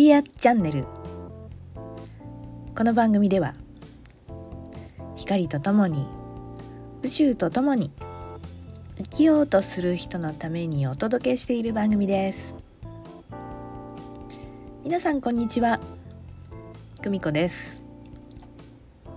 リアチャンネル。この番組では光とともに宇宙とともに生きようとする人のためにお届けしている番組です。皆さんこんにちは。久美子です。今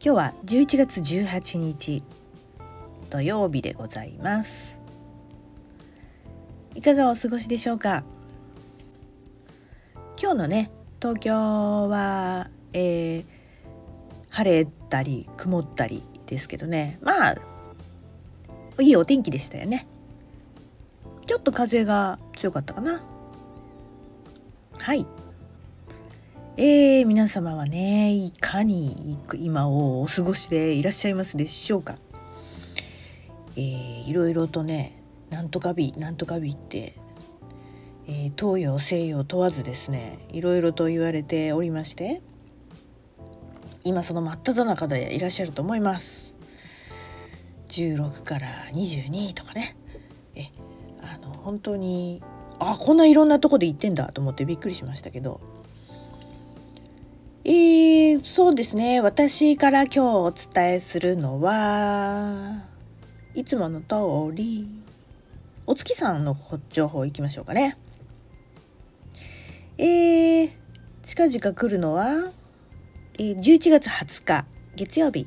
日は11月18日土曜日でございます。いかがお過ごしでしょうか？今日のね東京は、えー、晴れたり曇ったりですけどね。まあいいお天気でしたよね。ちょっと風が強かったかな。はい。えー、皆様はねいかに今をお過ごしでいらっしゃいますでしょうか。えー、いろいろとねなんとか日なんとか日ってえー、東洋西洋問わずですねいろいろと言われておりまして今その真っ只中でいらっしゃると思います。16から22とかね。えあの本当にあこんないろんなとこで行ってんだと思ってびっくりしましたけど。えー、そうですね。私から今日お伝えするのはいつもの通りお月さんの情報いきましょうかね。えー、近々来るのは、えー、11月20日月曜日。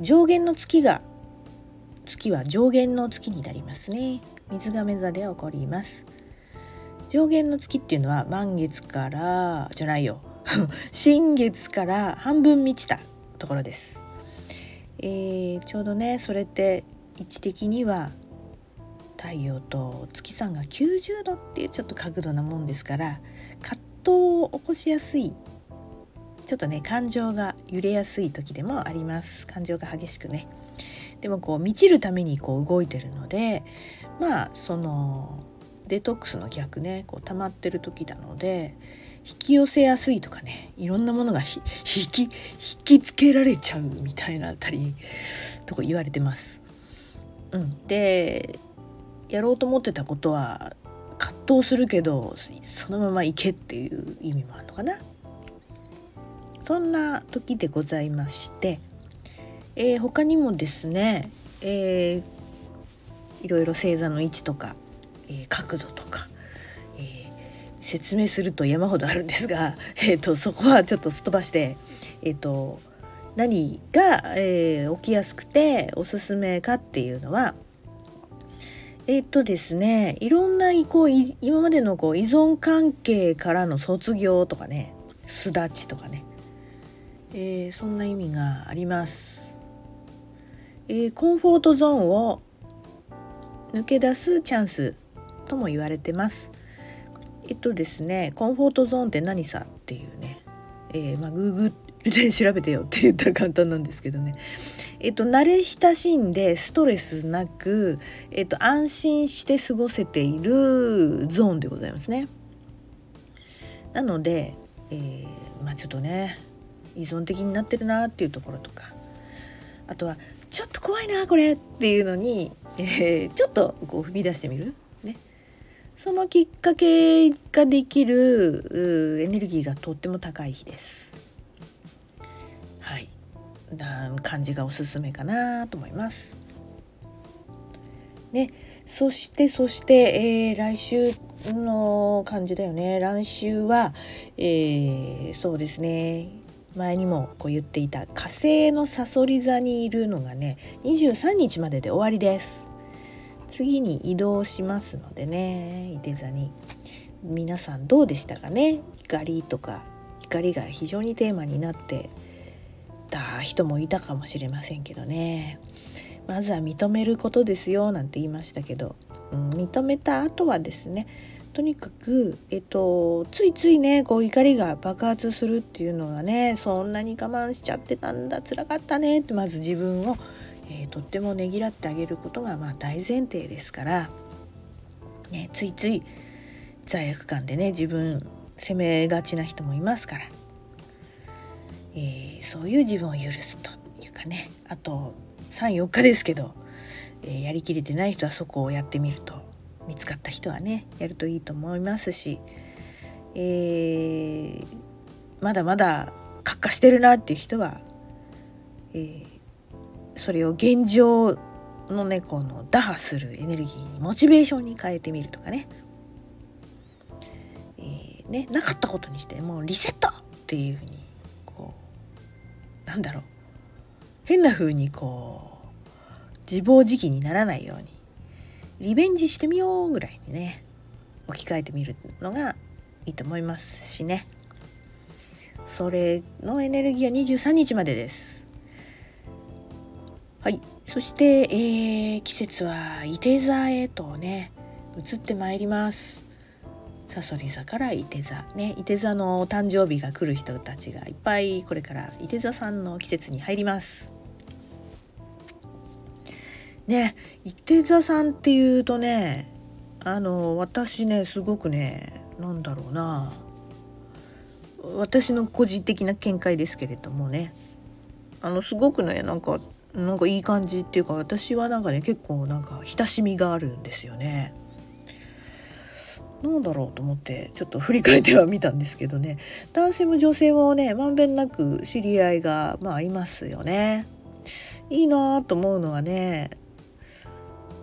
上限の月が月は上限の月になりますね。水亀座で起こります。上限の月っていうのは満月からじゃないよ。新月から半分満ちたところです、えー、ちょうどねそれって位置的には太陽と月さんが90度っていうちょっと角度なもんですから葛藤を起こしやすいちょっとね感情が揺れやすい時でもあります。感情が激しくね。でもこう満ちるためにこう動いてるのでまあそのデトックスの逆ねこう溜まってる時なので引き寄せやすいとかねいろんなものが引き引きつけられちゃうみたいなあたりとか言われてます。うん、でやろうと思ってたことは葛藤するけどそのまま行けっていう意味もあるのかな。そんな時でございまして、えー、他にもですね、えー、いろいろ星座の位置とか、えー、角度とか、えー、説明すると山ほどあるんですが、えーと、そこはちょっとすっ飛ばして、えーと何が、えー、起きやすくておすすめかっていうのはえっとですねいろんなこう今までのこう依存関係からの卒業とかね巣立ちとかね、えー、そんな意味があります、えー、コンフォートゾーンを抜け出すチャンスとも言われてます。えっとですねコンフォートゾーンって何さっていうね、えー、まあ、グーグで調べてよって言ったら簡単なんですけどねえっと、慣れ親しんでストレスなく、えっと、安心して過ごせているゾーンでございますね。なので、えー、まあちょっとね依存的になってるなっていうところとかあとはちょっと怖いなこれっていうのに、えー、ちょっとこう踏み出してみる。ね、そのきっかけができるエネルギーがとっても高い日です。な感じがおすすめかなと思います。ね、そしてそして、えー、来週の感じだよね。来週は、えー、そうですね。前にもこう言っていた火星のさそり座にいるのがね23日までで終わりです。次に移動しますのでねいて座に。皆さんどうでしたかね？怒りとか怒りが非常にテーマになってた人もいたかもしれませんけどね。まずは認めることですよなんて言いましたけど、うん、認めた後はですねとにかく、えっと、ついついねこう怒りが爆発するっていうのがねそんなに我慢しちゃってたんだ辛かったねってまず自分を、えー、とってもねぎらってあげることがまあ大前提ですから、ね、ついつい罪悪感でね自分責めがちな人もいますから。えー、そういう自分を許すというかね。あと34日ですけど、えー、やりきれてない人はそこをやってみると見つかった人はねやるといいと思いますし、えー、まだまだ活化してるなっていう人は、えー、それを現状のねこの打破するエネルギーにモチベーションに変えてみるとかね,、えー、ねなかったことにしてもうリセットっていうふうになんだろう。変な風にこう自暴自棄にならないようにリベンジしてみようぐらいにね置き換えてみるのがいいと思いますしね。それのエネルギーは23日までです。はい。そして、えー、季節は伊手座へとね移ってまいります。さそり座から伊手座ね。伊手座の誕生日が来る人たちがいっぱいこれから伊手座さんの季節に入ります。ね伊手座さんっていうとねあの私ねすごくねなんだろうな。私の個人的な見解ですけれどもね。あのすごくねなんかなんかいい感じっていうか私はなんかね結構なんか親しみがあるんですよね。なんだろうと思ってちょっと振り返ってはみたんですけどね。男性も女性もねまんべんなく知り合いがまあいますよね。いいなと思うのはね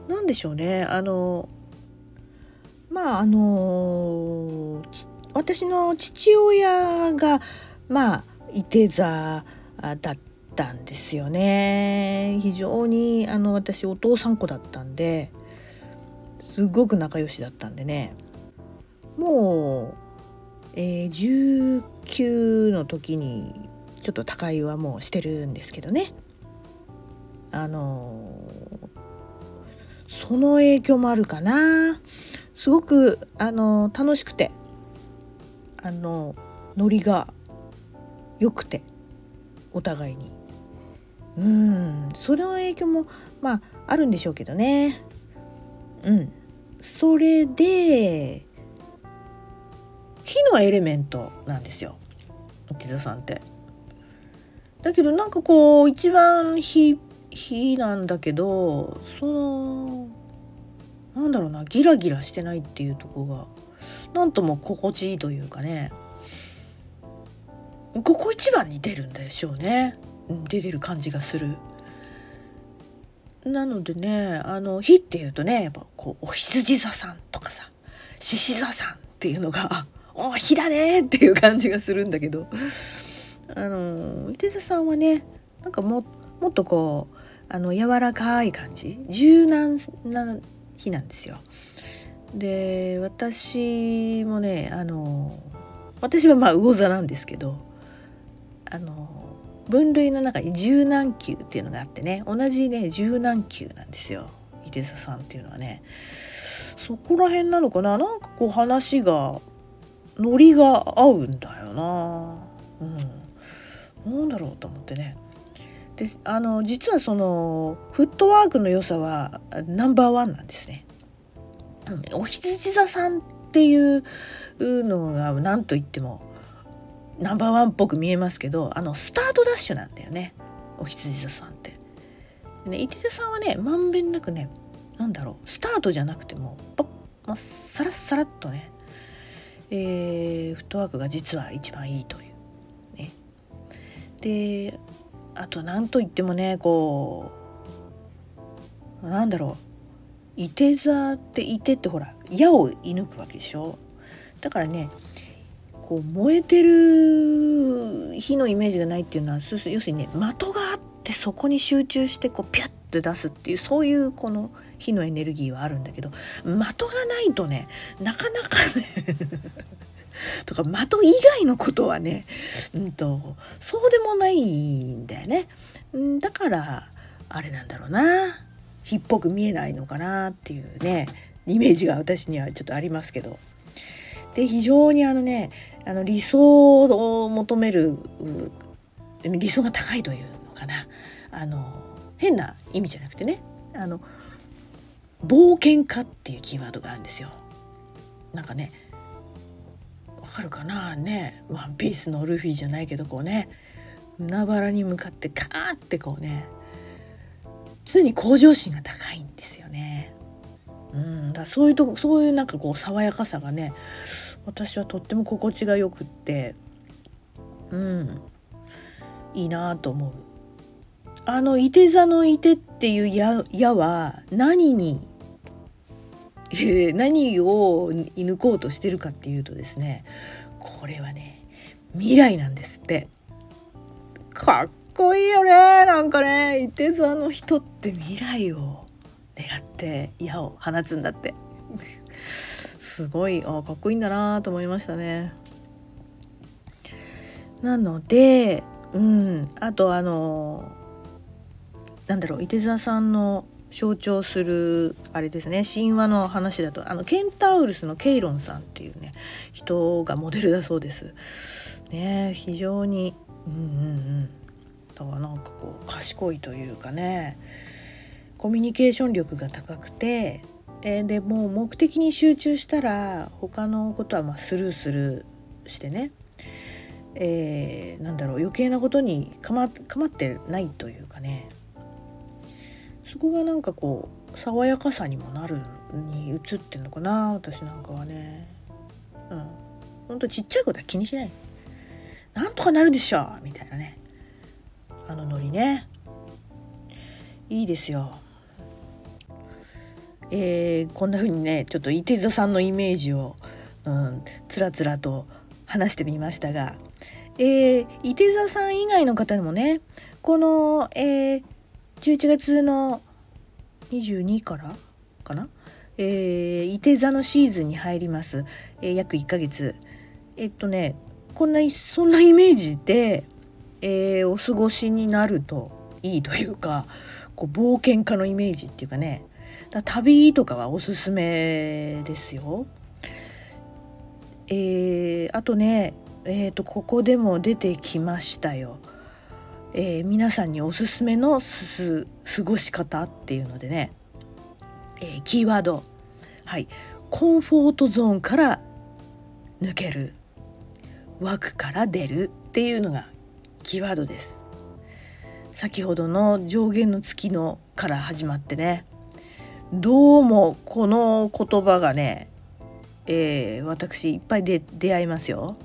何でしょうね。あのまああの私の父親がまあいて座だったんですよね。非常にあの私お父さん子だったんですごく仲良しだったんでね。もう、えー、19の時にちょっと他界はもうしてるんですけどね。あのその影響もあるかな。すごくあの楽しくてあのノリが良くてお互いに。うんその影響もまああるんでしょうけどね。うん。それで火のエレメントなんですよ沖田さんって。だけどなんかこう一番火火なんだけどそのなんだろうなギラギラしてないっていうとこがなんとも心地いいというかねここ一番に出るんでしょうね、出てる感じがする。なのでねあの火っていうとねやっぱこうお羊座さんとかさ獅子座さんっていうのがお火だねっていう感じがするんだけど。あの伊手座さんはねなんかももっとこうあの柔らかい感じ？柔軟な日なんですよ。で私もねあの私はまあ魚座なんですけどあの分類の中に柔軟球っていうのがあってね同じね柔軟球なんですよ。伊手座さんっていうのはね。そこら辺なのかな？なんかこう話がノリが合うんだよな。うん。なんだろうと思ってね。であの実はそのフットワークの良さはナンバーワンなんですね。お羊座さんっていうのが何と言ってもナンバーワンっぽく見えますけどあのスタートダッシュなんだよね。お羊座さんって。ね、伊手さんはねまんべんなくね何だろうスタートじゃなくてもパッ、まあ、サラッサラッとね、えー、フットワークが実は一番いいという。ね、であと何と言ってもねこうなんだろう。いて座っていてってほら矢を射抜くわけでしょ。だからねこう燃えてる火のイメージがないっていうのは要するにね的があってそこに集中してこうピュッて出すっていうそういうこの火のエネルギーはあるんだけど的がないとねなかなかね とか的以外のことはね、うんと、そうでもないんだよね。んだからあれなんだろうな火っぽく見えないのかなっていうねイメージが私にはちょっとありますけど。で非常にあのねあの理想を求める理想が高いというのかなあの変な意味じゃなくてねあの冒険家っていうキーワードがあるんですよ。なんかねわかるかな？ねワンピースのルフィじゃないけどこうね海原に向かってカーってこうね常に向上心が高いんですよね。うんだそういうとこそういうなんかこう爽やかさがね私はとっても心地がよくってうんいいなと思う。あのいて座のいてっていう矢矢は何に、何を射抜こうとしてるかっていうとですねこれはね未来なんですって。かっこいいよねなんかねいて座の人って未来を狙って矢を放つんだって。すごいあかっこいいんだなと思いましたね。なのでうんあとあのなんだろう伊手座さんの象徴するあれですね。神話の話だとあのケンタウルスのケイロンさんっていうね人がモデルだそうです。ね非常にうんうんうん。だからなんかこう賢いというかね。コミュニケーション力が高くてででもう目的に集中したら他のことはまスルースルーしてね、えー、なんだろう余計なことにかまかまってないというかね。そこがなんかこう爽やかさにもなるに映ってんのかな私なんかはね。うん。ほんとちっちゃいことは気にしない。なんとかなるでしょみたいなね。あのノリね。いいですよ。えー、こんな風にねちょっと伊手座さんのイメージを、うん、つらつらと話してみましたが、えー、伊手座さん以外の方でもねこの、えー、11月の22からかな？えー、伊手座のシーズンに入ります。えー、約1ヶ月。えっとね、こんな、そんなイメージで、えー、お過ごしになるといいというか、こう冒険家のイメージっていうかね、旅とかはおすすめですよ。えー、あとね、えーと、ここでも出てきましたよ。えー、皆さんにおすすめのす過ごし方っていうのでね、えー、キーワードはいコンフォートゾーンから抜ける枠から出るっていうのがキーワードです。先ほどの上限の月のから始まってねどうもこの言葉がね、えー、私いっぱいで出会いますよ。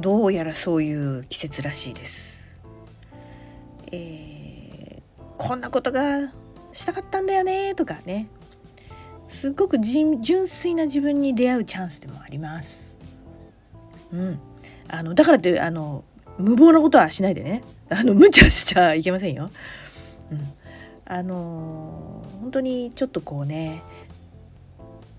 どうやらそういう季節らしいです。えー、こんなことがしたかったんだよねとかね。すっごく純粋な自分に出会うチャンスでもあります。うん、あのだからってあの無謀なことはしないでね。あの無茶しちゃいけませんよ。うん、あの本当にちょっとこうね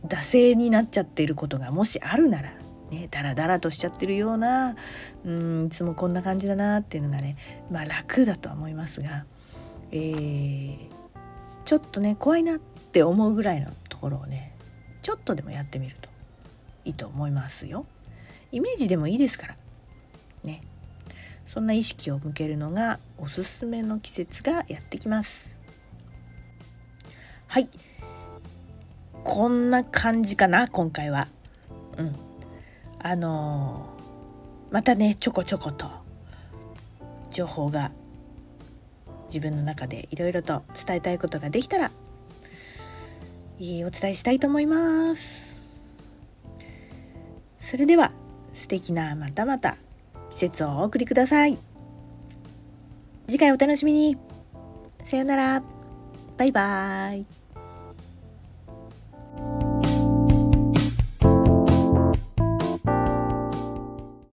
惰性になっちゃっていることがもしあるならね、ダラダラとしちゃってるようなうんいつもこんな感じだなっていうのがねまあ楽だとは思いますが、えー、ちょっとね怖いなって思うぐらいのところをねちょっとでもやってみるといいと思いますよ。イメージでもいいですからねそんな意識を向けるのがおすすめの季節がやってきます。はいこんな感じかな今回は。うんあのー、またねちょこちょこと情報が自分の中でいろいろと伝えたいことができたらいいお伝えしたいと思います。それでは素敵なまたまた季節をお送りください。次回お楽しみに。さよなら。バイバーイ。